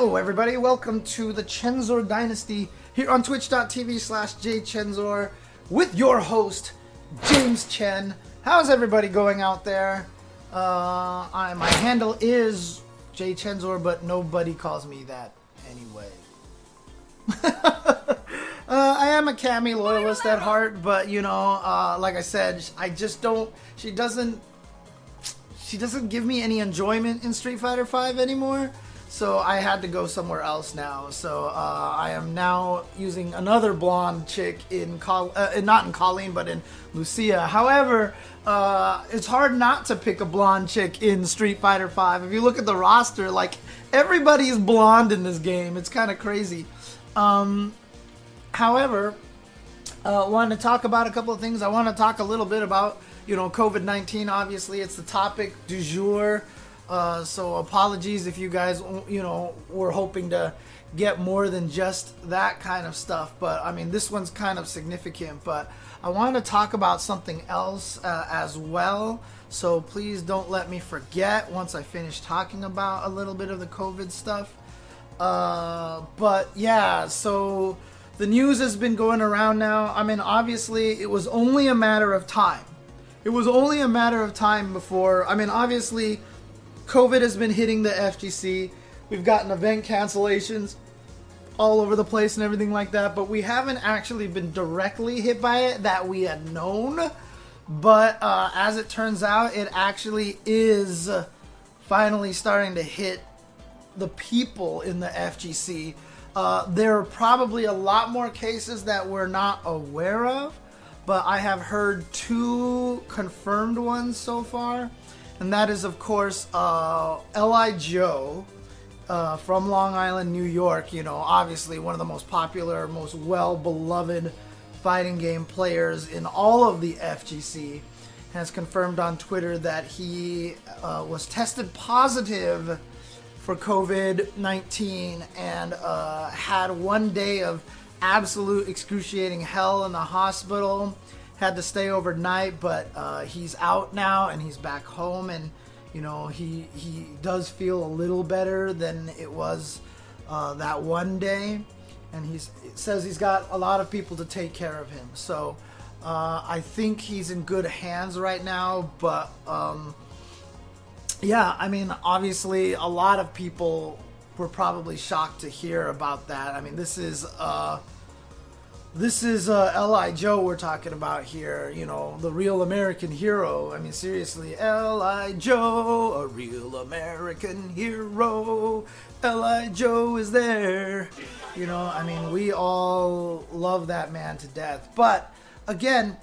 Hello, everybody. Welcome to the Chenzor Dynasty here on twitch.tv slash jchenzor with your host, James Chen. How's everybody going out there? Uh, I, my handle is jchenzor, but nobody calls me that anyway. uh, I am a Cammy loyalist at heart, but you know, uh, like I said, I just don't. She doesn't. She doesn't give me any enjoyment in Street Fighter Five anymore. So I had to go somewhere else now. So uh, I am now using another blonde chick in Col- uh, not in Colleen, but in Lucia. However, uh, it's hard not to pick a blonde chick in Street Fighter Five. If you look at the roster, like everybody's blonde in this game. It's kind of crazy. Um, however, uh, want to talk about a couple of things. I want to talk a little bit about you know COVID nineteen. Obviously, it's the topic du jour. Uh, so apologies if you guys you know were hoping to get more than just that kind of stuff. But I mean, this one's kind of significant. But I want to talk about something else uh, as well. So please don't let me forget once I finish talking about a little bit of the COVID stuff. Uh, but yeah, so the news has been going around now. I mean, obviously, it was only a matter of time. It was only a matter of time before. I mean, obviously, COVID has been hitting the FGC. We've gotten event cancellations all over the place and everything like that, but we haven't actually been directly hit by it that we had known. But uh, as it turns out, it actually is finally starting to hit the people in the FGC. Uh, there are probably a lot more cases that we're not aware of, but I have heard two confirmed ones so far. And that is, of course, uh, L.I. Joe uh, from Long Island, New York. You know, obviously one of the most popular, most well beloved fighting game players in all of the FGC has confirmed on Twitter that he uh, was tested positive for COVID 19 and uh, had one day of absolute excruciating hell in the hospital. Had to stay overnight, but uh, he's out now and he's back home, and you know he he does feel a little better than it was uh, that one day, and he says he's got a lot of people to take care of him. So uh, I think he's in good hands right now, but. Um, yeah, I mean, obviously, a lot of people were probably shocked to hear about that. I mean, this is uh, this is uh, L.I. Joe we're talking about here. You know, the real American hero. I mean, seriously, L.I. Joe, a real American hero. L.I. Joe is there. You know, I mean, we all love that man to death. But again,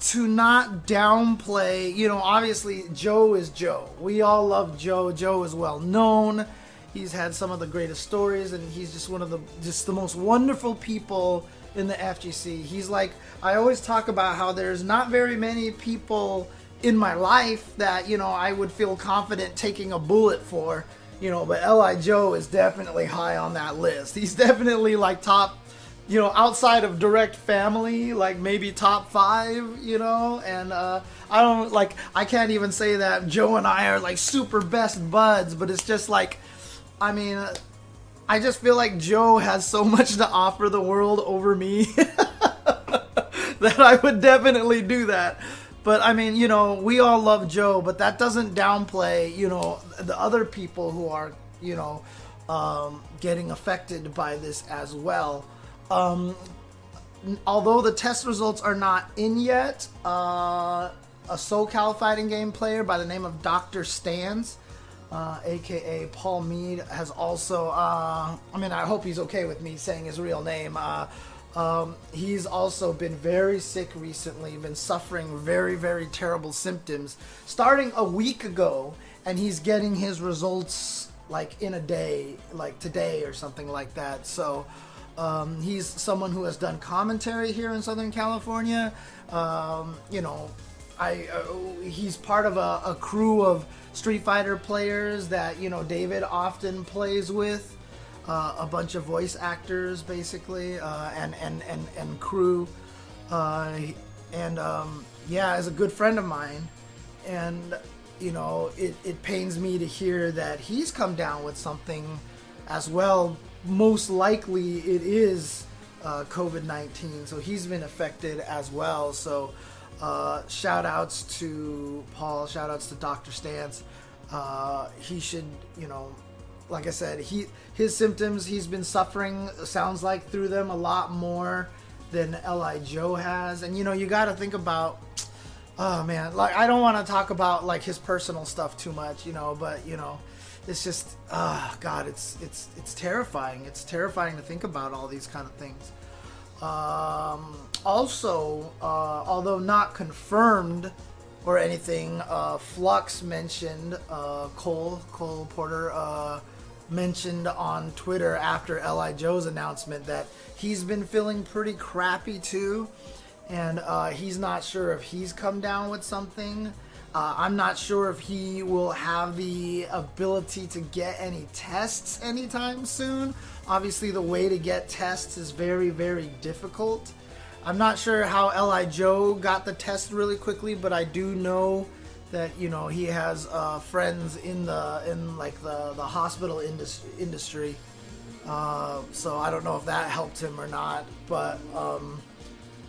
to not downplay, you know, obviously Joe is Joe. We all love Joe. Joe is well known. He's had some of the greatest stories, and he's just one of the just the most wonderful people in the FGC. He's like I always talk about how there's not very many people in my life that you know I would feel confident taking a bullet for, you know. But L.I. Joe is definitely high on that list. He's definitely like top you know, outside of direct family, like maybe top five, you know, and uh, I don't like, I can't even say that Joe and I are like super best buds, but it's just like, I mean, I just feel like Joe has so much to offer the world over me that I would definitely do that. But I mean, you know, we all love Joe, but that doesn't downplay, you know, the other people who are, you know, um, getting affected by this as well. Um, although the test results are not in yet, uh, a SoCal fighting game player by the name of Dr. Stans, uh, aka Paul Mead, has also, uh, I mean, I hope he's okay with me saying his real name. Uh, um, he's also been very sick recently, been suffering very, very terrible symptoms starting a week ago, and he's getting his results like in a day, like today or something like that. So, um, he's someone who has done commentary here in Southern California. Um, you know, I uh, he's part of a, a, crew of Street Fighter players that you know David often plays with. Uh, a bunch of voice actors, basically, uh, and, and and and crew, uh, and um, yeah, is a good friend of mine, and you know, it, it pains me to hear that he's come down with something as well. Most likely, it is uh, COVID 19. So he's been affected as well. So uh, shout outs to Paul, shout outs to Dr. Stance. Uh, he should, you know, like I said, he his symptoms he's been suffering sounds like through them a lot more than L.I. Joe has, and you know you got to think about. Oh man, like I don't want to talk about like his personal stuff too much, you know, but you know, it's just, oh, God, it's it's it's terrifying. It's terrifying to think about all these kind of things. Um, also, uh, although not confirmed or anything, uh, Flux mentioned uh, Cole Cole Porter uh, mentioned on Twitter after L.I. Joe's announcement that he's been feeling pretty crappy too, and uh, he's not sure if he's come down with something. Uh, I'm not sure if he will have the ability to get any tests anytime soon. Obviously, the way to get tests is very, very difficult. I'm not sure how L.I. Joe got the test really quickly, but I do know that you know he has uh, friends in the in like the the hospital industry industry. Uh, so I don't know if that helped him or not, but um,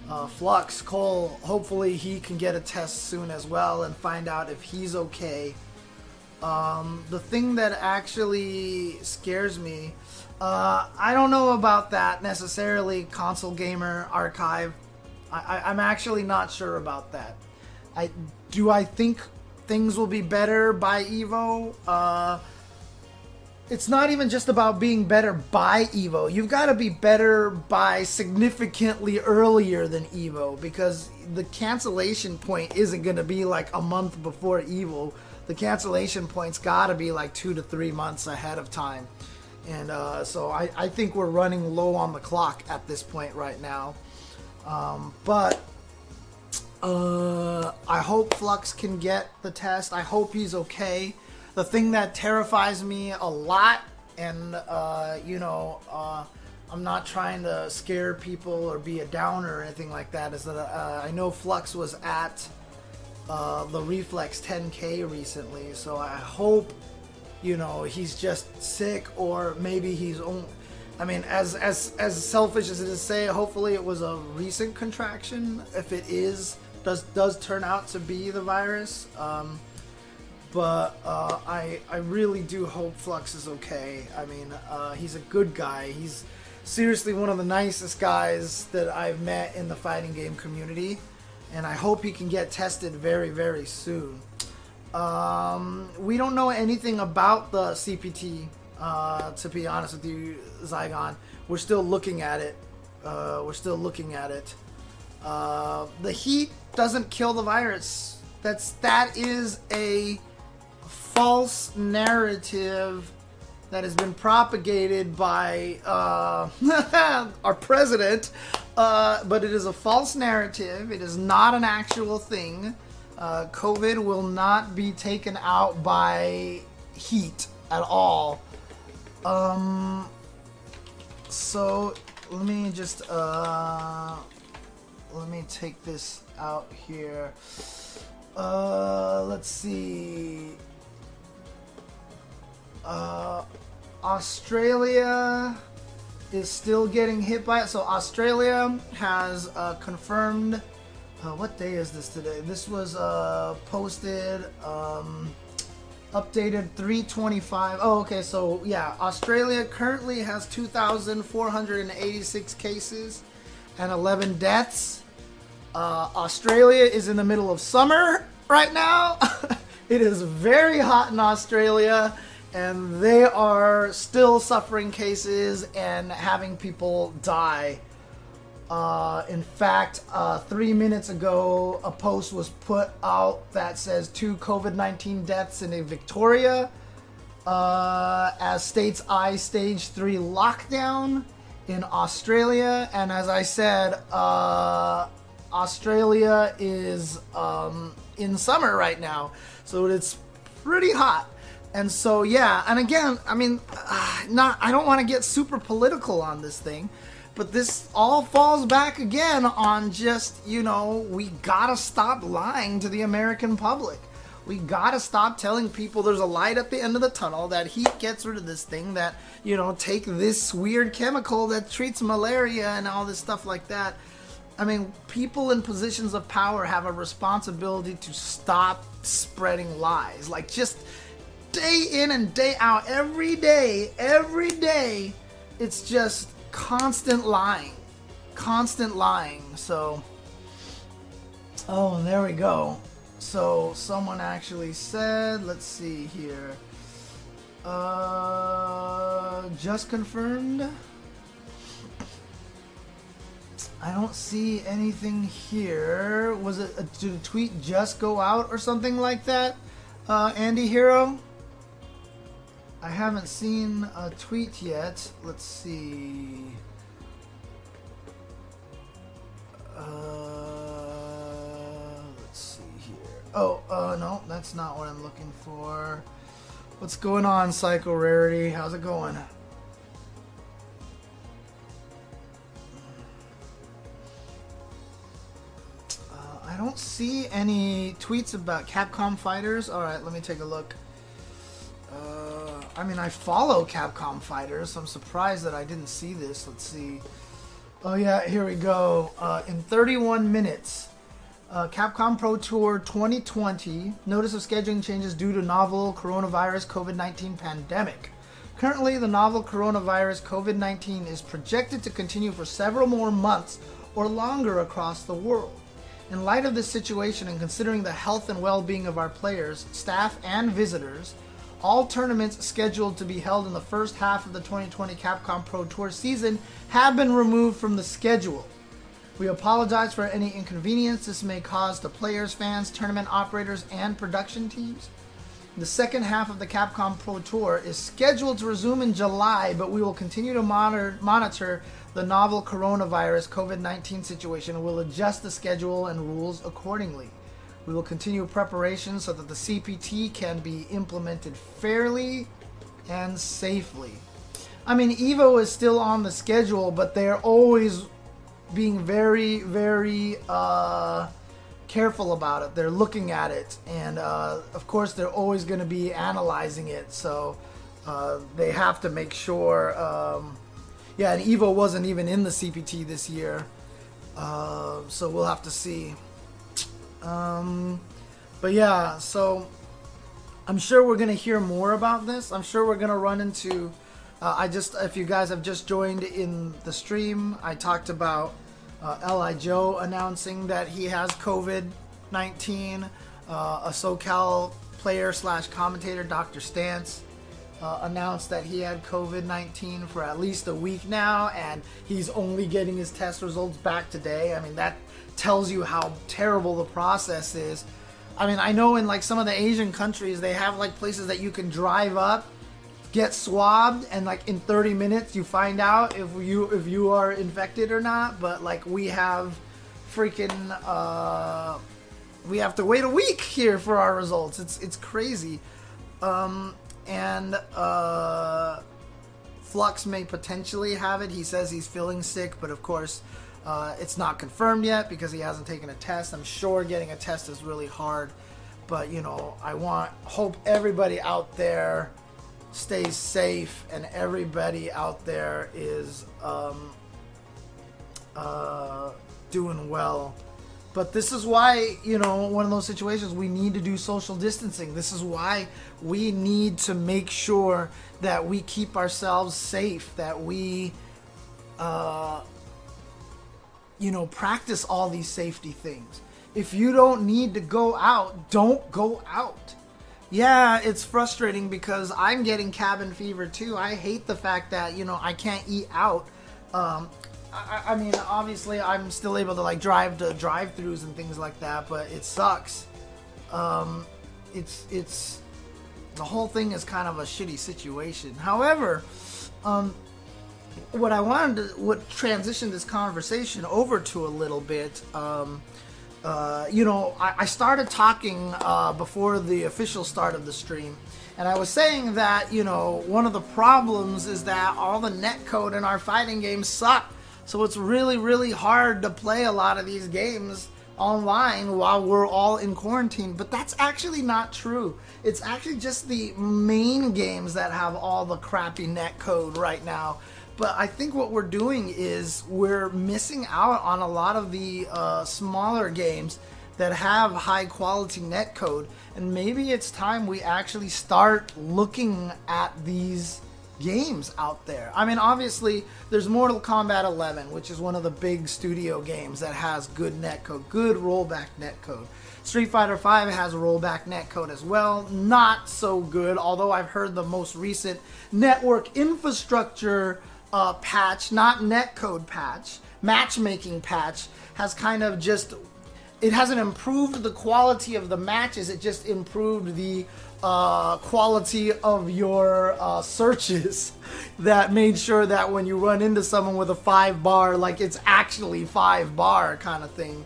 uh, Flux Cole, hopefully he can get a test soon as well and find out if he's okay. Um, the thing that actually scares me, uh, I don't know about that necessarily. Console Gamer Archive, I, I'm actually not sure about that. I do I think things will be better by Evo. Uh, it's not even just about being better by Evo. You've got to be better by significantly earlier than Evo because the cancellation point isn't going to be like a month before Evo. The cancellation point's got to be like two to three months ahead of time. And uh, so I, I, think we're running low on the clock at this point right now. Um, but uh, I hope Flux can get the test. I hope he's okay. The thing that terrifies me a lot, and uh, you know, uh, I'm not trying to scare people or be a downer or anything like that, is that uh, I know Flux was at uh, the Reflex 10K recently, so I hope, you know, he's just sick or maybe he's only. I mean, as as as selfish as it is to say, hopefully it was a recent contraction. If it is, does does turn out to be the virus. Um, but uh, I I really do hope Flux is okay. I mean, uh, he's a good guy. He's seriously one of the nicest guys that I've met in the fighting game community, and I hope he can get tested very very soon. Um, we don't know anything about the CPT. Uh, to be honest with you, Zygon, we're still looking at it. Uh, we're still looking at it. Uh, the heat doesn't kill the virus. That's that is a false narrative that has been propagated by uh, our president, uh, but it is a false narrative. It is not an actual thing. Uh, COVID will not be taken out by heat at all. Um, so let me just uh, let me take this out here. Uh, let's see. Uh, Australia is still getting hit by it. So Australia has uh, confirmed. Uh, what day is this today? This was uh, posted, um, updated 325. Oh, okay. So yeah, Australia currently has 2,486 cases and 11 deaths. Uh, Australia is in the middle of summer right now. it is very hot in Australia, and they are still suffering cases and having people die. Uh, in fact, uh, three minutes ago, a post was put out that says two COVID 19 deaths in Victoria uh, as states eye stage three lockdown in Australia. And as I said, uh, Australia is um, in summer right now, so it's pretty hot. And so yeah, and again, I mean, uh, not I don't want to get super political on this thing, but this all falls back again on just you know we gotta stop lying to the American public. We gotta stop telling people there's a light at the end of the tunnel, that heat gets rid of this thing, that, you know, take this weird chemical that treats malaria and all this stuff like that. I mean, people in positions of power have a responsibility to stop spreading lies. Like, just day in and day out, every day, every day, it's just constant lying. Constant lying. So, oh, there we go. So, someone actually said, let's see here. Uh, just confirmed. I don't see anything here. Was it a, did a tweet just go out or something like that? Uh, Andy Hero. I haven't seen a tweet yet. Let's see. Uh, let's see here. Oh, uh, no, that's not what I'm looking for. What's going on, Psycho Rarity? How's it going? I don't see any tweets about Capcom Fighters. All right, let me take a look. I mean, I follow Capcom Fighters, so I'm surprised that I didn't see this. Let's see. Oh yeah, here we go. Uh, in 31 minutes, uh, Capcom Pro Tour 2020. Notice of scheduling changes due to novel coronavirus COVID-19 pandemic. Currently, the novel coronavirus COVID-19 is projected to continue for several more months or longer across the world. In light of this situation and considering the health and well being of our players, staff, and visitors, all tournaments scheduled to be held in the first half of the 2020 Capcom Pro Tour season have been removed from the schedule. We apologize for any inconvenience this may cause to players, fans, tournament operators, and production teams. The second half of the Capcom Pro Tour is scheduled to resume in July, but we will continue to monitor, monitor the novel coronavirus COVID 19 situation and will adjust the schedule and rules accordingly. We will continue preparations so that the CPT can be implemented fairly and safely. I mean, Evo is still on the schedule, but they're always being very, very uh, careful about it. They're looking at it, and uh, of course, they're always going to be analyzing it. So uh, they have to make sure. Um, yeah, and Evo wasn't even in the CPT this year, uh, so we'll have to see. Um, but yeah, so I'm sure we're gonna hear more about this. I'm sure we're gonna run into. Uh, I just, if you guys have just joined in the stream, I talked about uh, L.I. Joe announcing that he has COVID 19. Uh, a SoCal player slash commentator, Dr. Stance, uh, announced that he had COVID 19 for at least a week now, and he's only getting his test results back today. I mean, that tells you how terrible the process is. I mean, I know in like some of the Asian countries, they have like places that you can drive up, get swabbed, and like in 30 minutes you find out if you if you are infected or not. But like we have freaking uh, we have to wait a week here for our results. It's it's crazy. Um, and uh, Flux may potentially have it. He says he's feeling sick, but of course, uh, it's not confirmed yet because he hasn't taken a test. I'm sure getting a test is really hard, but you know, I want hope everybody out there stays safe and everybody out there is um, uh, doing well but this is why, you know, one of those situations we need to do social distancing. This is why we need to make sure that we keep ourselves safe, that we, uh, you know, practice all these safety things. If you don't need to go out, don't go out. Yeah, it's frustrating because I'm getting cabin fever too. I hate the fact that, you know, I can't eat out. Um, I, I mean, obviously, I'm still able to like drive to drive-throughs and things like that, but it sucks. Um, it's it's the whole thing is kind of a shitty situation. However, um, what I wanted to what this conversation over to a little bit. Um, uh, you know, I, I started talking uh, before the official start of the stream, and I was saying that you know one of the problems is that all the net code in our fighting games suck. So it's really, really hard to play a lot of these games online while we're all in quarantine, but that's actually not true. It's actually just the main games that have all the crappy net code right now. But I think what we're doing is we're missing out on a lot of the uh, smaller games that have high quality net code, and maybe it's time we actually start looking at these games out there. I mean, obviously, there's Mortal Kombat 11, which is one of the big studio games that has good netcode, good rollback netcode. Street Fighter V has rollback netcode as well. Not so good, although I've heard the most recent network infrastructure uh, patch, not netcode patch, matchmaking patch, has kind of just. It hasn't improved the quality of the matches, it just improved the uh, quality of your uh, searches that made sure that when you run into someone with a five bar, like it's actually five bar kind of thing.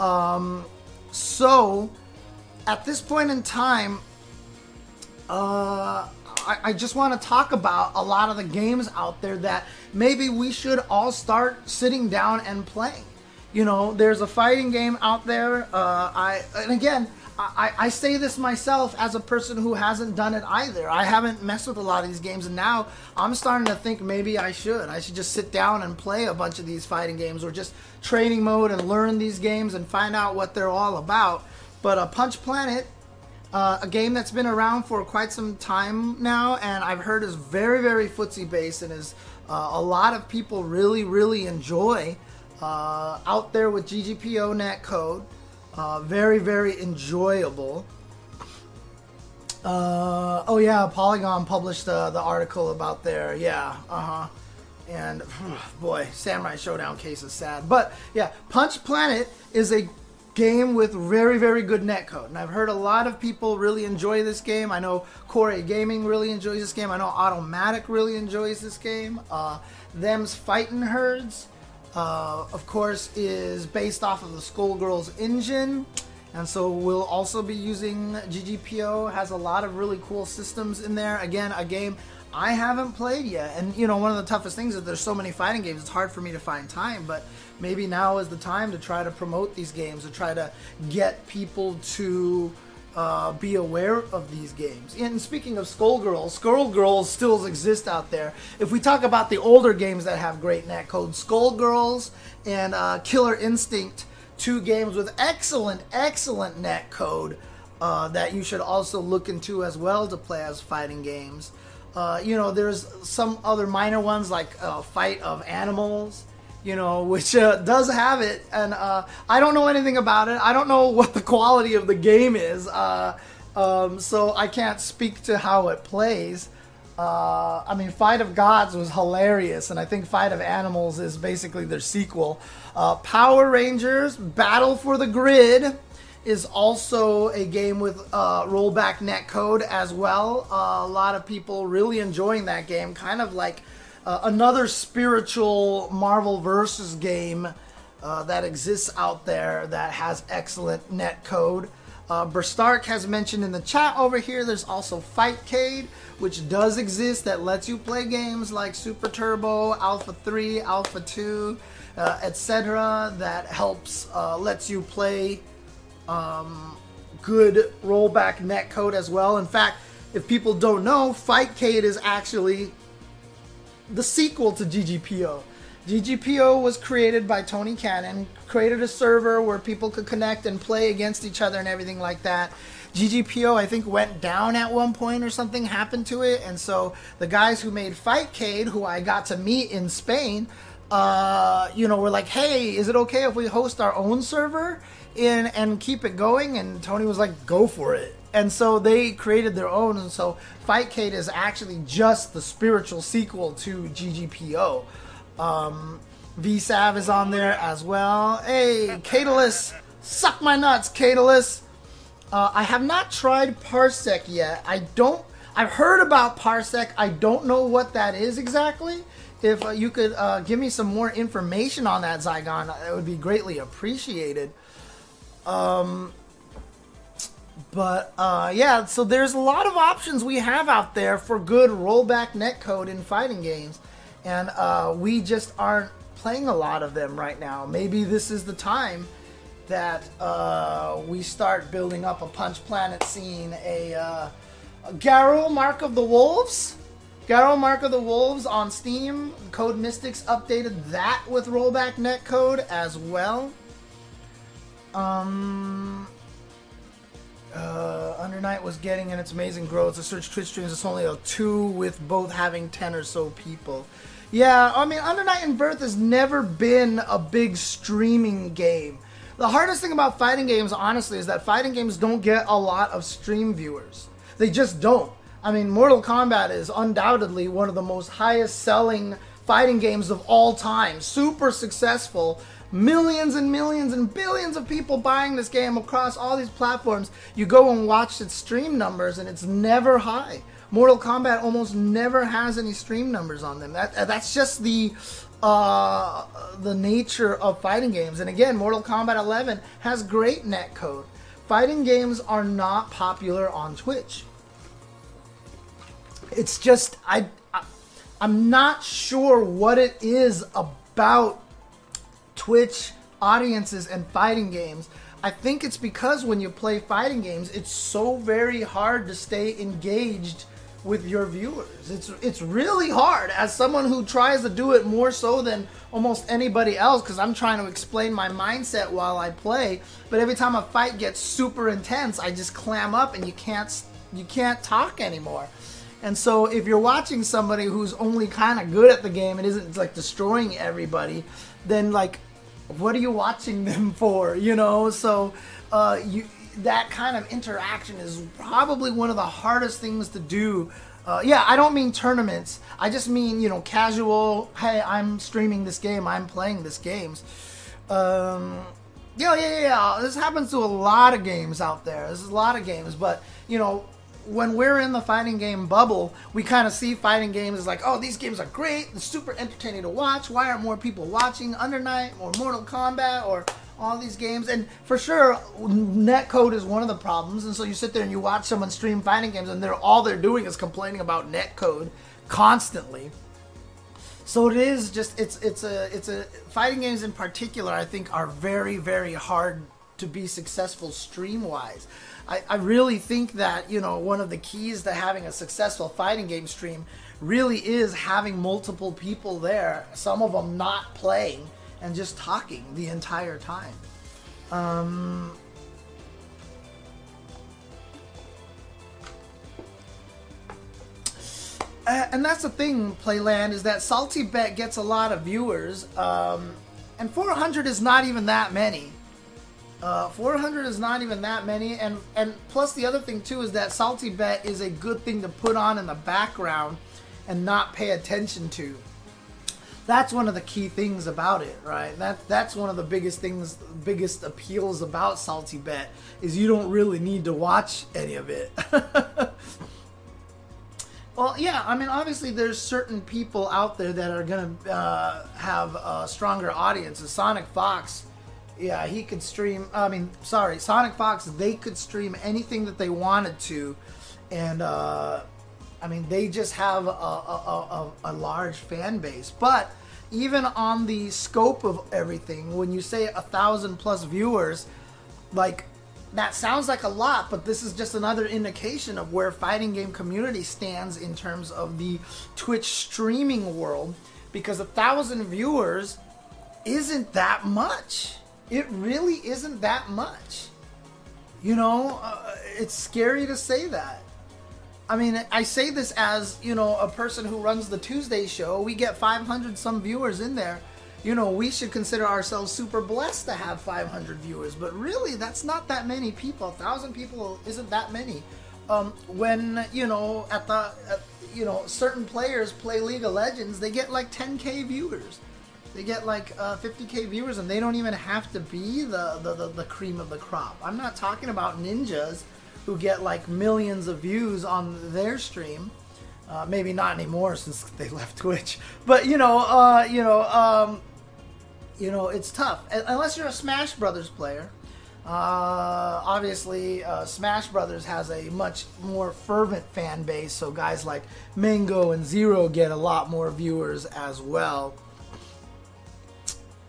Um, so at this point in time, uh, I, I just want to talk about a lot of the games out there that maybe we should all start sitting down and playing. You know, there's a fighting game out there. Uh, I and again, I, I say this myself as a person who hasn't done it either. I haven't messed with a lot of these games, and now I'm starting to think maybe I should. I should just sit down and play a bunch of these fighting games, or just training mode and learn these games and find out what they're all about. But uh, Punch Planet, uh, a game that's been around for quite some time now, and I've heard is very, very footsie based, and is uh, a lot of people really, really enjoy. Uh, out there with GGPO net code. Uh, very, very enjoyable. Uh, oh yeah, Polygon published uh, the article about there. Yeah, uh huh. And boy, Samurai Showdown case is sad. But yeah, Punch Planet is a game with very, very good netcode. And I've heard a lot of people really enjoy this game. I know Corey Gaming really enjoys this game. I know Automatic really enjoys this game. Uh, them's Fighting Herds uh, of course, is based off of the Skullgirls engine. And so we'll also be using GGPO. Has a lot of really cool systems in there. Again, a game I haven't played yet. And you know, one of the toughest things is there's so many fighting games. It's hard for me to find time. But maybe now is the time to try to promote these games, to try to get people to uh, be aware of these games. And speaking of Skullgirls, Skullgirls still exist out there. If we talk about the older games that have great netcode, Skullgirls and uh, Killer Instinct, two games with excellent, excellent netcode uh, that you should also look into as well to play as fighting games. Uh, you know, there's some other minor ones like uh, Fight of Animals you know, which uh, does have it. And uh, I don't know anything about it. I don't know what the quality of the game is. Uh, um, so I can't speak to how it plays. Uh, I mean, Fight of Gods was hilarious, and I think Fight of Animals is basically their sequel. Uh, Power Rangers Battle for the Grid is also a game with uh, rollback netcode as well. a lot of people really enjoying that game, kind of like uh, another spiritual Marvel versus game uh, that exists out there that has excellent net code. Uh, Berstark has mentioned in the chat over here. There's also Fightcade, which does exist that lets you play games like Super Turbo, Alpha 3, Alpha 2, uh, etc. That helps uh, lets you play um, good rollback netcode as well. In fact, if people don't know, Fightcade is actually the sequel to GGPO. GGPO was created by Tony Cannon, created a server where people could connect and play against each other and everything like that. GGPO, I think, went down at one point or something happened to it. And so the guys who made Fightcade, who I got to meet in Spain, uh, you know, were like, hey, is it okay if we host our own server in and keep it going? And Tony was like, go for it and so they created their own and so fightcade is actually just the spiritual sequel to ggpo um, vsav is on there as well. Hey catalyst suck my nuts catalyst uh, i have not tried parsec yet. I don't i've heard about parsec. I don't know what that is exactly. If uh, you could uh, give me some more information on that zygon it would be greatly appreciated. Um, but uh, yeah, so there's a lot of options we have out there for good rollback netcode in fighting games, and uh, we just aren't playing a lot of them right now. Maybe this is the time that uh, we start building up a Punch Planet scene, a, uh, a Garou Mark of the Wolves. Garou Mark of the Wolves on Steam. Code Mystics updated that with rollback netcode as well. Um, uh, Under Night was getting in its amazing growth. The search Twitch streams it's only a two with both having ten or so people. Yeah, I mean Under Night in Birth has never been a big streaming game. The hardest thing about fighting games, honestly, is that fighting games don't get a lot of stream viewers. They just don't. I mean, Mortal Kombat is undoubtedly one of the most highest selling fighting games of all time. Super successful millions and millions and billions of people buying this game across all these platforms. You go and watch its stream numbers, and it's never high. Mortal Kombat almost never has any stream numbers on them. That that's just the uh, the nature of fighting games. And again, Mortal Kombat 11 has great net code. Fighting games are not popular on Twitch. It's just I, I I'm not sure what it is about Twitch audiences and fighting games. I think it's because when you play fighting games, it's so very hard to stay engaged with your viewers. It's it's really hard as someone who tries to do it more so than almost anybody else because I'm trying to explain my mindset while I play. But every time a fight gets super intense, I just clam up and you can't you can't talk anymore. And so if you're watching somebody who's only kind of good at the game and isn't like destroying everybody, then like what are you watching them for? You know, so uh, you that kind of interaction is probably one of the hardest things to do. Uh, yeah, I don't mean tournaments. I just mean you know casual. Hey, I'm streaming this game. I'm playing this games. Um, yeah, yeah, yeah. This happens to a lot of games out there. There's a lot of games, but you know when we're in the fighting game bubble, we kind of see fighting games as like, oh, these games are great, they're super entertaining to watch. Why aren't more people watching Under Night or Mortal Kombat or all these games? And for sure, netcode is one of the problems. And so you sit there and you watch someone stream fighting games, and they're all they're doing is complaining about netcode constantly. So it is just it's it's a it's a fighting games in particular. I think are very very hard to be successful stream wise. I, I really think that you know one of the keys to having a successful fighting game stream really is having multiple people there. Some of them not playing and just talking the entire time. Um, and that's the thing, Playland, is that Salty Bet gets a lot of viewers, um, and 400 is not even that many. Uh, 400 is not even that many, and and plus the other thing too is that Salty Bet is a good thing to put on in the background and not pay attention to. That's one of the key things about it, right? That that's one of the biggest things, biggest appeals about Salty Bet is you don't really need to watch any of it. well, yeah, I mean, obviously there's certain people out there that are gonna uh, have a stronger audiences. Sonic Fox yeah, he could stream. I mean, sorry, Sonic Fox. They could stream anything that they wanted to, and uh, I mean, they just have a, a, a, a large fan base. But even on the scope of everything, when you say a thousand plus viewers, like that sounds like a lot, but this is just another indication of where fighting game community stands in terms of the Twitch streaming world. Because a thousand viewers isn't that much it really isn't that much. You know, uh, it's scary to say that. I mean, I say this as, you know, a person who runs the Tuesday show. We get 500 some viewers in there. You know, we should consider ourselves super blessed to have 500 viewers, but really, that's not that many people. A thousand people isn't that many. Um, when you know, at the, you know, certain players play League of Legends, they get like 10k viewers they get like uh, 50k viewers and they don't even have to be the, the, the, the, cream of the crop. I'm not talking about ninjas who get like millions of views on their stream. Uh, maybe not anymore since they left Twitch. But you know, uh, you know, um, you know, it's tough unless you're a Smash Brothers player. Uh, obviously, uh, Smash Brothers has a much more fervent fan base, so guys like Mango and Zero get a lot more viewers as well.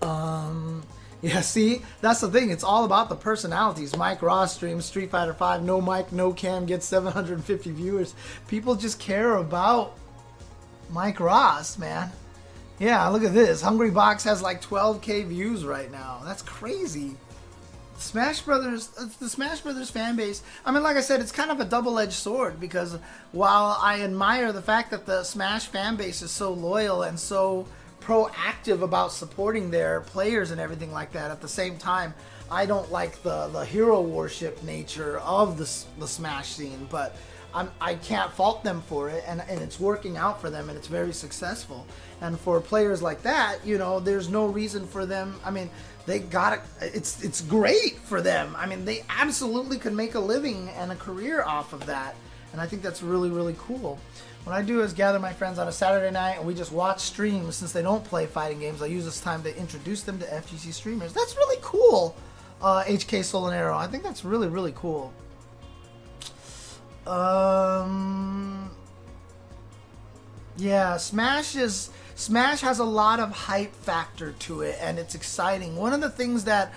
Um, Yeah, see, that's the thing. It's all about the personalities. Mike Ross streams Street Fighter Five. No Mike, no Cam gets 750 viewers. People just care about Mike Ross, man. Yeah, look at this. Hungry Box has like 12k views right now. That's crazy. Smash Brothers, uh, the Smash Brothers fan base. I mean, like I said, it's kind of a double-edged sword because while I admire the fact that the Smash fan base is so loyal and so proactive about supporting their players and everything like that, at the same time, I don't like the the hero worship nature of the the Smash scene. But I'm, I can't fault them for it, and, and it's working out for them, and it's very successful. And for players like that, you know, there's no reason for them. I mean, they got it. It's it's great for them. I mean, they absolutely could make a living and a career off of that, and I think that's really really cool. What I do is gather my friends on a Saturday night and we just watch streams. Since they don't play fighting games, I use this time to introduce them to FGC streamers. That's really cool. Uh, HK Solanero. I think that's really really cool. Um, yeah, Smash is Smash has a lot of hype factor to it, and it's exciting. One of the things that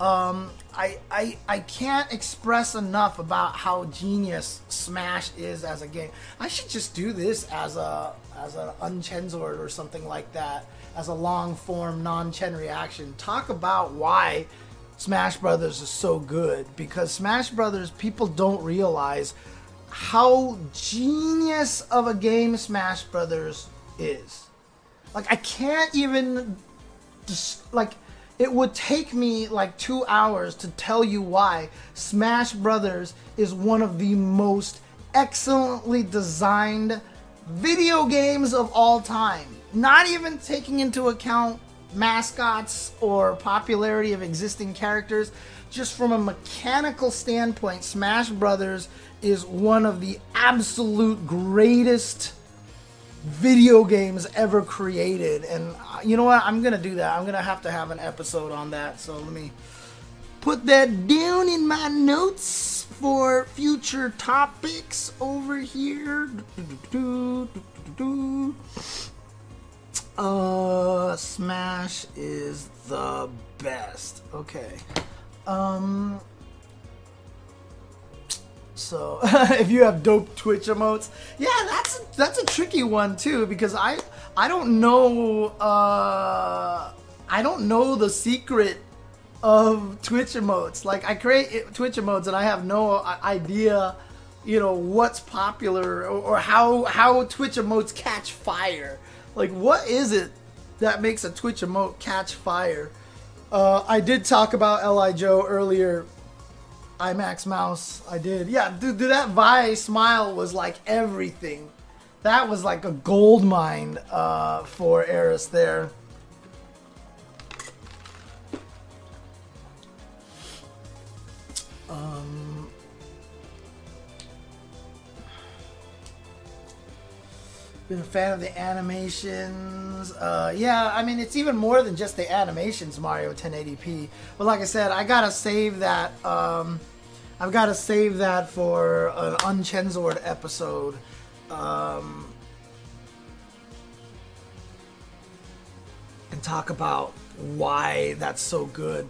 um, I, I I can't express enough about how genius Smash is as a game. I should just do this as a as an Unchenzord or something like that, as a long form non Chen reaction. Talk about why Smash Brothers is so good because Smash Brothers people don't realize how genius of a game Smash Brothers is. Like I can't even just like it would take me like 2 hours to tell you why Smash Brothers is one of the most excellently designed video games of all time. Not even taking into account mascots or popularity of existing characters, just from a mechanical standpoint, Smash Brothers is one of the absolute greatest video games ever created. And uh, you know what? I'm to do that. I'm to have to have an episode on that. So let me put that down in my notes for future topics over here. Uh, Smash is the best. Okay. Um, so if you have dope Twitch emotes, yeah, that's that's a tricky one too because I I don't know uh I don't know the secret of Twitch emotes. Like I create Twitch emotes and I have no idea, you know, what's popular or, or how how Twitch emotes catch fire. Like what is it that makes a Twitch emote catch fire? Uh, I did talk about L.I. Joe earlier IMAX mouse. I did. Yeah, dude, dude, that Vi smile was like everything. That was like a gold mine uh, for Eris there. Been a fan of the animations. Uh, yeah, I mean, it's even more than just the animations, Mario 1080p. But like I said, I gotta save that. Um, I've gotta save that for an Unchenzord episode. Um, and talk about why that's so good.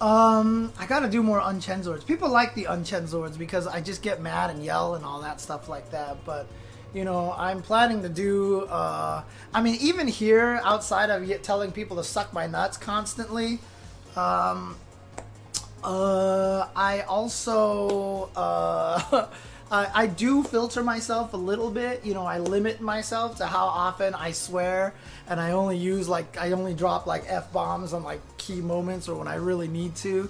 Um, I gotta do more Unchenzords. People like the Unchenzords because I just get mad and yell and all that stuff like that. But you know, I'm planning to do. Uh, I mean, even here, outside of telling people to suck my nuts constantly, um, uh, I also uh, I, I do filter myself a little bit. You know, I limit myself to how often I swear, and I only use like I only drop like f bombs on like key moments or when I really need to.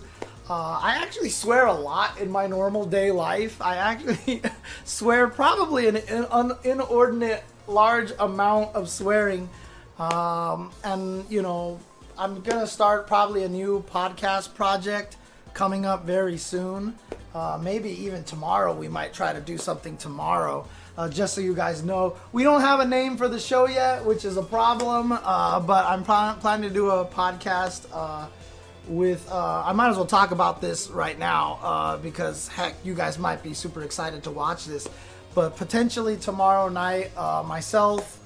Uh, I actually swear a lot in my normal day life. I actually swear probably an, an inordinate large amount of swearing. Um, and, you know, I'm going to start probably a new podcast project coming up very soon. Uh, maybe even tomorrow, we might try to do something tomorrow. Uh, just so you guys know, we don't have a name for the show yet, which is a problem. Uh, but I'm pl- planning to do a podcast uh, with uh, I might as well talk about this right now uh, because heck, you guys might be super excited to watch this. But potentially tomorrow night, uh, myself,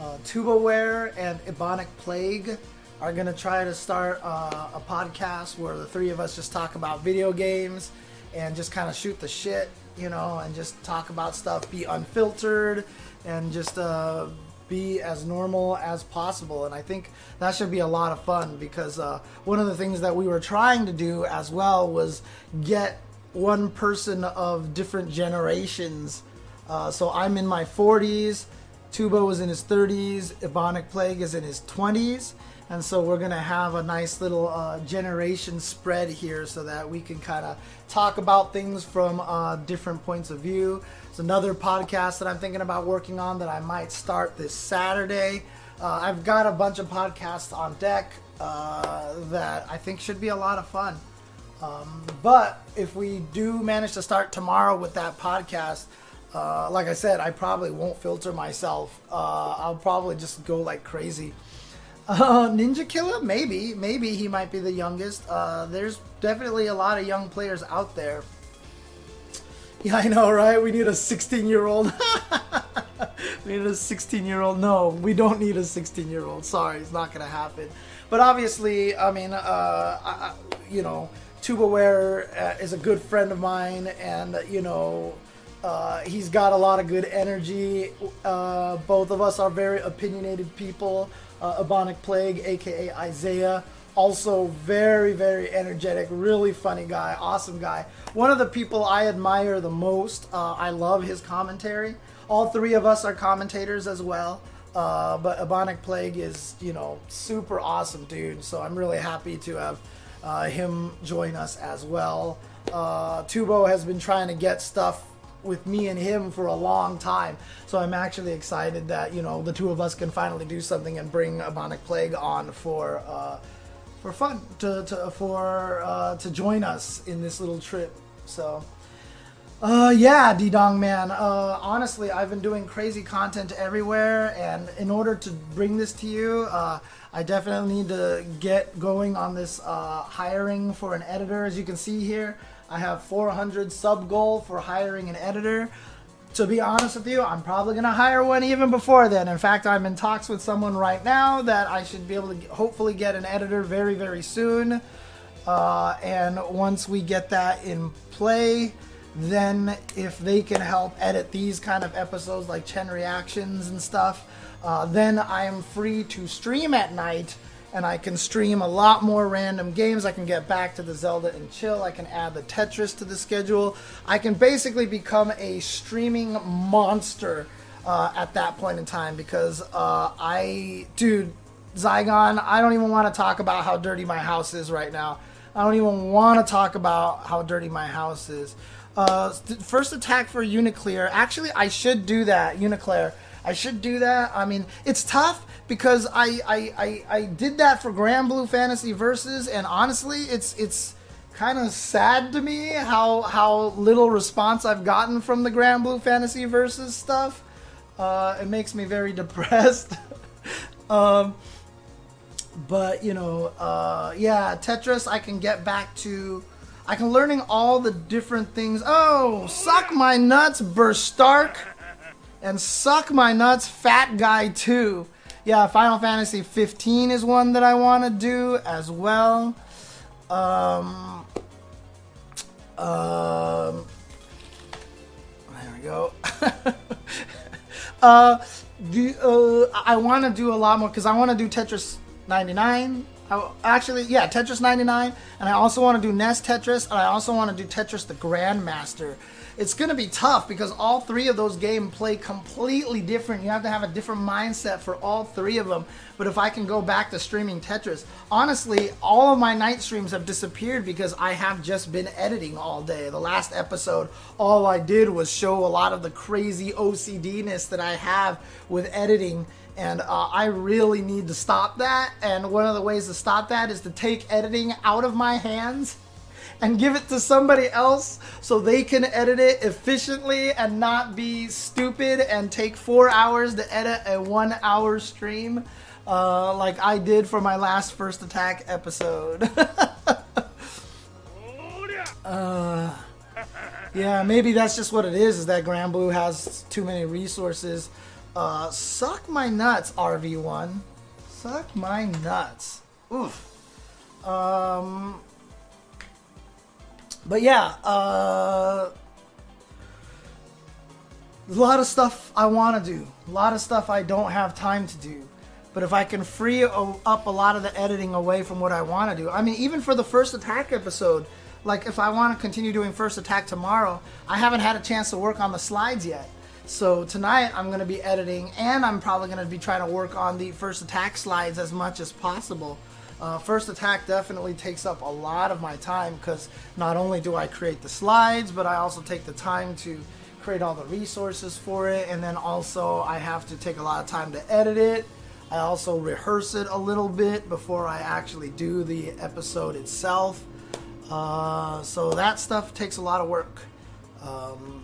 uh, Tubaware, and Ebonic Plague are gonna try to start uh, a podcast where the three of us just talk about video games and just kind of shoot the shit, you know, and just talk about stuff, be unfiltered, and just uh, be as normal as possible. And I think that should be a lot of fun because uh, one of the things that we were trying to do as well was get one person of different generations. Uh, so I'm in my 40s, Tubo is in his 30s, Ebonic Plague is in his 20s. And so we're going to have a nice little uh, generation spread here so that we can kind of talk about things from uh, different points of view. It's another podcast that I'm thinking about working on that I might start this Saturday. Uh, I've got a bunch of podcasts on deck uh, that I think should be a lot of fun. Um, but if we do manage to start tomorrow with that podcast, uh, like I said, I probably won't filter myself. Uh, I'll probably just go like crazy. Uh, Ninja Killer, maybe, maybe he might be the youngest. Uh, there's definitely a lot of young players out there. Yeah, I know, right? We need a 16 year old. we need a 16 year old. No, we don't need a 16 year old. Sorry, it's not gonna happen. But obviously, I mean, uh, I, you know, Tubaware uh, is a good friend of mine, and you know, uh, he's got a lot of good energy. Uh, both of us are very opinionated people. Uh, Ebonic Plague, aka Isaiah, also very, very energetic, really funny guy, awesome guy. One of the people I admire the most. Uh, I love his commentary. All three of us are commentators as well. Uh, but Ebonic Plague is, you know, super awesome dude. So I'm really happy to have uh, him join us as well. Uh, Tubo has been trying to get stuff with me and him for a long time. So I'm actually excited that, you know, the two of us can finally do something and bring Ebonic Plague on for uh, for fun to, to for uh, to join us in this little trip. So uh, yeah, D Dong man. Uh, honestly, I've been doing crazy content everywhere, and in order to bring this to you, uh, I definitely need to get going on this uh, hiring for an editor. As you can see here, I have 400 sub goal for hiring an editor. To be honest with you, I'm probably going to hire one even before then. In fact, I'm in talks with someone right now that I should be able to hopefully get an editor very, very soon. Uh, and once we get that in play, then if they can help edit these kind of episodes like Chen reactions and stuff, uh, then I am free to stream at night and I can stream a lot more random games. I can get back to the Zelda and chill. I can add the Tetris to the schedule. I can basically become a streaming monster uh, at that point in time because uh, I, dude, Zygon, I don't even want to talk about how dirty my house is right now. I don't even want to talk about how dirty my house is. Uh, first attack for Uniclear. Actually, I should do that, Uniclear. I should do that. I mean, it's tough because I I, I, I did that for Granblue Fantasy Versus, and honestly, it's it's kind of sad to me how how little response I've gotten from the Granblue Fantasy Versus stuff. Uh, it makes me very depressed. um, but you know, uh, yeah, Tetris. I can get back to. I can learning all the different things. Oh, suck my nuts, Burst Stark and suck my nuts, Fat Guy 2. Yeah, Final Fantasy 15 is one that I want to do as well. Um, um, there we go. uh, do, uh, I want to do a lot more because I want to do Tetris 99. I, actually, yeah, Tetris 99, and I also want to do NES Tetris, and I also want to do Tetris the Grandmaster it's going to be tough because all three of those games play completely different. You have to have a different mindset for all three of them. But if I can go back to streaming Tetris, honestly, all of my night streams have disappeared because I have just been editing all day. The last episode, all I did was show a lot of the crazy OCDness that I have with editing. And uh, I really need to stop that. And one of the ways to stop that is to take editing out of my hands and give it to somebody else so they can edit it efficiently and not be stupid and take four hours to edit a one hour stream uh, like I did for my last First Attack episode. uh, yeah, maybe that's just what it is, is that Granblue has too many resources. Uh, suck my nuts, RV1. Suck my nuts. oof. Um, but yeah, uh, a lot of stuff I want to do. A lot of stuff I don't have time to do. But if I can free up a lot of the editing away from what I want to do, I mean, even for the first attack episode, like if I want to continue doing first attack tomorrow, I haven't had a chance to work on the slides yet. So tonight I'm going to be editing, and I'm probably going to be trying to work on the first attack slides as much as possible. Uh, first attack definitely takes up a lot of my time because not only do I create the slides, but I also take the time to create all the resources for it, and then also I have to take a lot of time to edit it. I also rehearse it a little bit before I actually do the episode itself. Uh, so that stuff takes a lot of work. Um,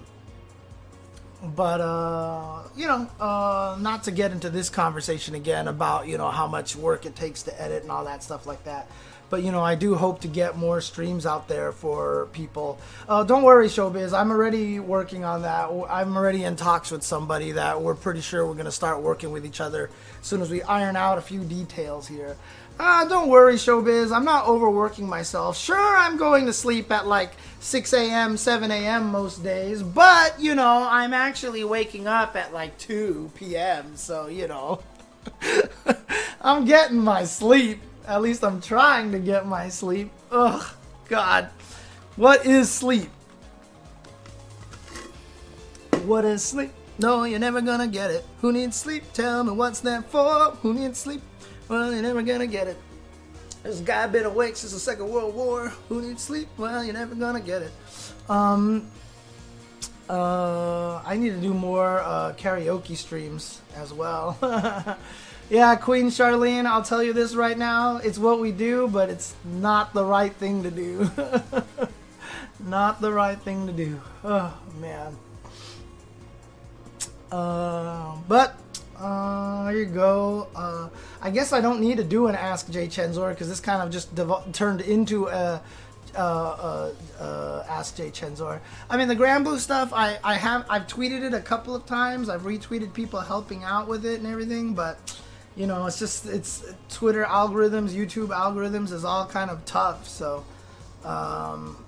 but uh, you know, uh, not to get into this conversation again about you know how much work it takes to edit and all that stuff like that. But you know, I do hope to get more streams out there for people. Uh, don't worry, Showbiz. I'm already working on that. I'm already in talks with somebody that we're pretty sure we're gonna start working with each other as soon as we iron out a few details here. Uh, don't worry, Showbiz. I'm not overworking myself. Sure, I'm going to sleep at like 6 a.m., 7 a.m. most days, but, you know, I'm actually waking up at like 2 p.m., so, you know, I'm getting my sleep. At least I'm trying to get my sleep. Ugh, God. What is sleep? What is sleep? No, you're never gonna get it. Who needs sleep? Tell me what's that for? Who needs sleep? Well, you're never gonna get it. This guy been awake since the Second World War. Who needs sleep? Well, you're never gonna get it. Um, uh, I need to do more uh, karaoke streams as well. yeah, Queen Charlene, I'll tell you this right now. It's what we do, but it's not the right thing to do. not the right thing to do. Oh, man. Uh, but uh, here you go. Uh, I guess I don't need to do an Ask Jay Chenzor because this kind of just turned into a Ask Jay Chenzor. I mean, the Granblue stuff, I, I have I've tweeted it a couple of times. I've retweeted people helping out with it and everything, but you know, it's just it's Twitter algorithms, YouTube algorithms is all kind of tough. So, um,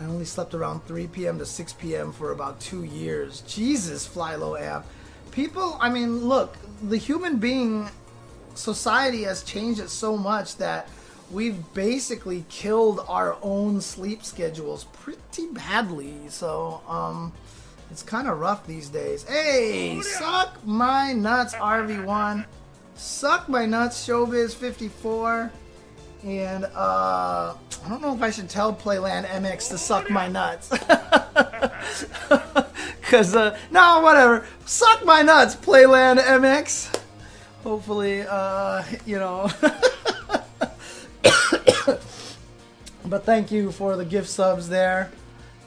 I only slept around 3 p.m. to 6 p.m. for about two years. Jesus, fly low amp people i mean look the human being society has changed it so much that we've basically killed our own sleep schedules pretty badly. So um it's kind of rough these days. Hey suck my nuts rv1 suck my nuts showbiz 54 and uh i don't know if i should tell playland mx to suck my nuts Cause uh, no, whatever. Suck my nuts, Playland MX. Hopefully, uh, you know. but thank you for the gift subs there.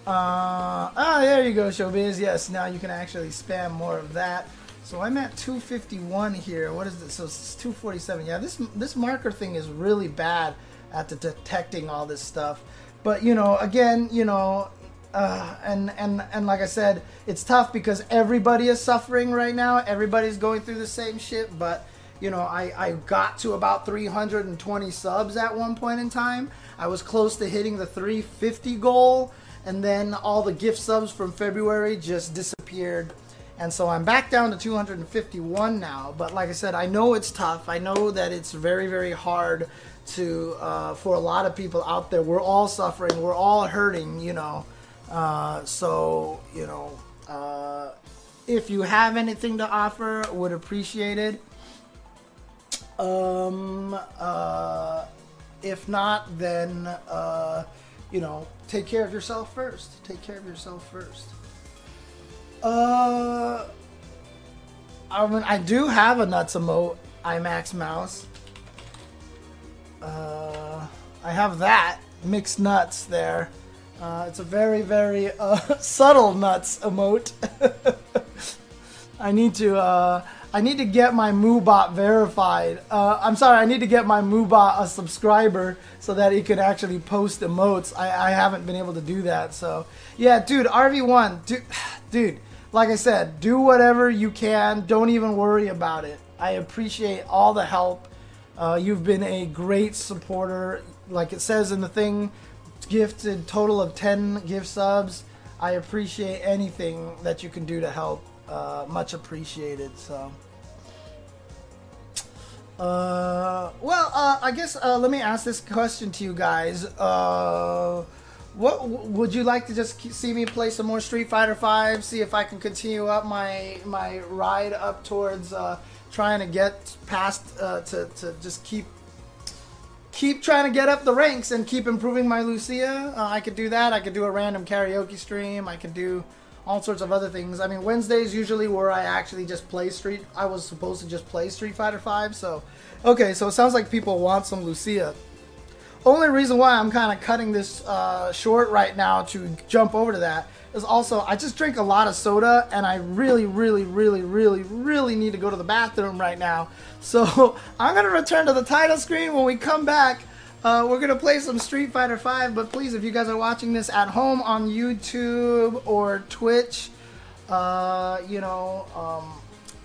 Uh, ah, there you go, Showbiz. Yes, now you can actually spam more of that. So I'm at 251 here. What is this? So it's 247. Yeah, this this marker thing is really bad at detecting all this stuff. But you know, again, you know, uh, and and and like I said, it's tough because everybody is suffering right now. Everybody's going through the same shit. But you know, I I got to about 320 subs at one point in time. I was close to hitting the 350 goal, and then all the gift subs from February just disappeared. And so I'm back down to 251 now. But like I said, I know it's tough. I know that it's very, very hard to uh, for a lot of people out there. We're all suffering. We're all hurting. You know. Uh, so, you know, uh, if you have anything to offer, would appreciate it. Um, uh, if not, then, uh, you know, take care of yourself first. Take care of yourself first. Uh, I mean, I do have a nuts IMAX mouse. Uh, I have that mixed nuts there. Uh, it's a very, very uh, subtle nuts emote. I need to, uh, I need to get my Moobot verified. Uh, I'm sorry, I need to get my Moobot a subscriber so that he could actually post emotes. I, I haven't been able to do that. So, yeah, dude, RV1, dude, dude, like I said, do whatever you can. Don't even worry about it. I appreciate all the help Uh, you've been a great supporter. Like it says in the thing, gifted total of 10 gift subs. I appreciate anything that you can do to help. Uh, much appreciated. So. Uh, well, uh, I guess uh, let me ask this question to you guys. Uh, what would you like to just see me play some more Street Fighter Five? See if I can continue up my my ride up towards uh, trying to get past to to just keep keep trying to get up the ranks and keep improving my Lucia. Uh, I could do that. I could do a random karaoke stream. I could do all sorts of other things. I mean, Wednesdays usually where I actually just play Street. I was supposed to just play Street Fighter Five. So, okay, so it sounds like people want some Lucia. Only reason why I'm kind of cutting this uh, short right now to jump over to that is also I just drink a lot of soda and I really, really, really, really, really need to go to the bathroom right now. So I'm gonna return to the title screen when we come back. Uh, we're gonna play some Street Fighter 5, but please, if you guys are watching this at home on YouTube or Twitch, uh, you know, um,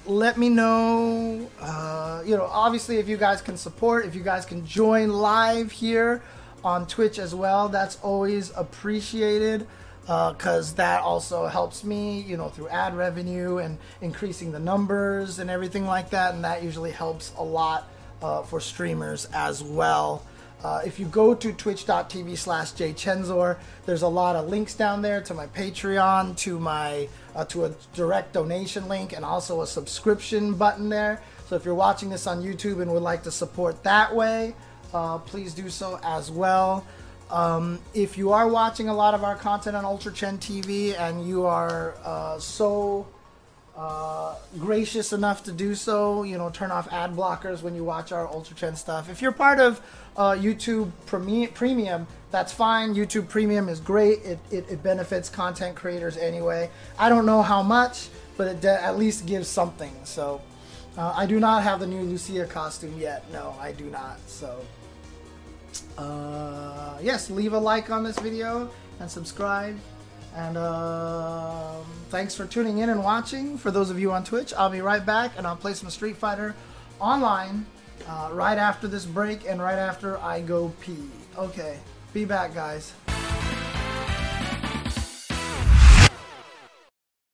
let me know. Uh, you know, obviously, if you guys can support, if you guys can join live here on Twitch as well, that's always appreciated because uh, that also helps me, you know, through ad revenue and increasing the numbers and everything like that, and that usually helps a lot uh, for streamers as well. Uh, if you go to twitch.tv slash jchensor, there's a lot of links down there to my Patreon, to my uh, to a direct donation link, and also a subscription button there. So if you're watching this on YouTube and would like to support that way, uh, please do so as well. Um, if you are watching a lot of our content on Ultra Chen TV and you are uh, so uh, gracious enough to do so. You know, turn off ad blockers when you watch our Ultra Chen stuff. If you're part of uh, YouTube Premium, that's fine. YouTube Premium is great. It, it, it, benefits content creators anyway. I don't know how much, but it de- at least gives something. So uh, I do not have the new Lucia costume yet. No, I do not. So uh, yes, leave a like on this video and subscribe. And uh, thanks for tuning in and watching. For those of you on Twitch, I'll be right back and I'll play some Street Fighter online uh, right after this break and right after I go pee. Okay, be back, guys.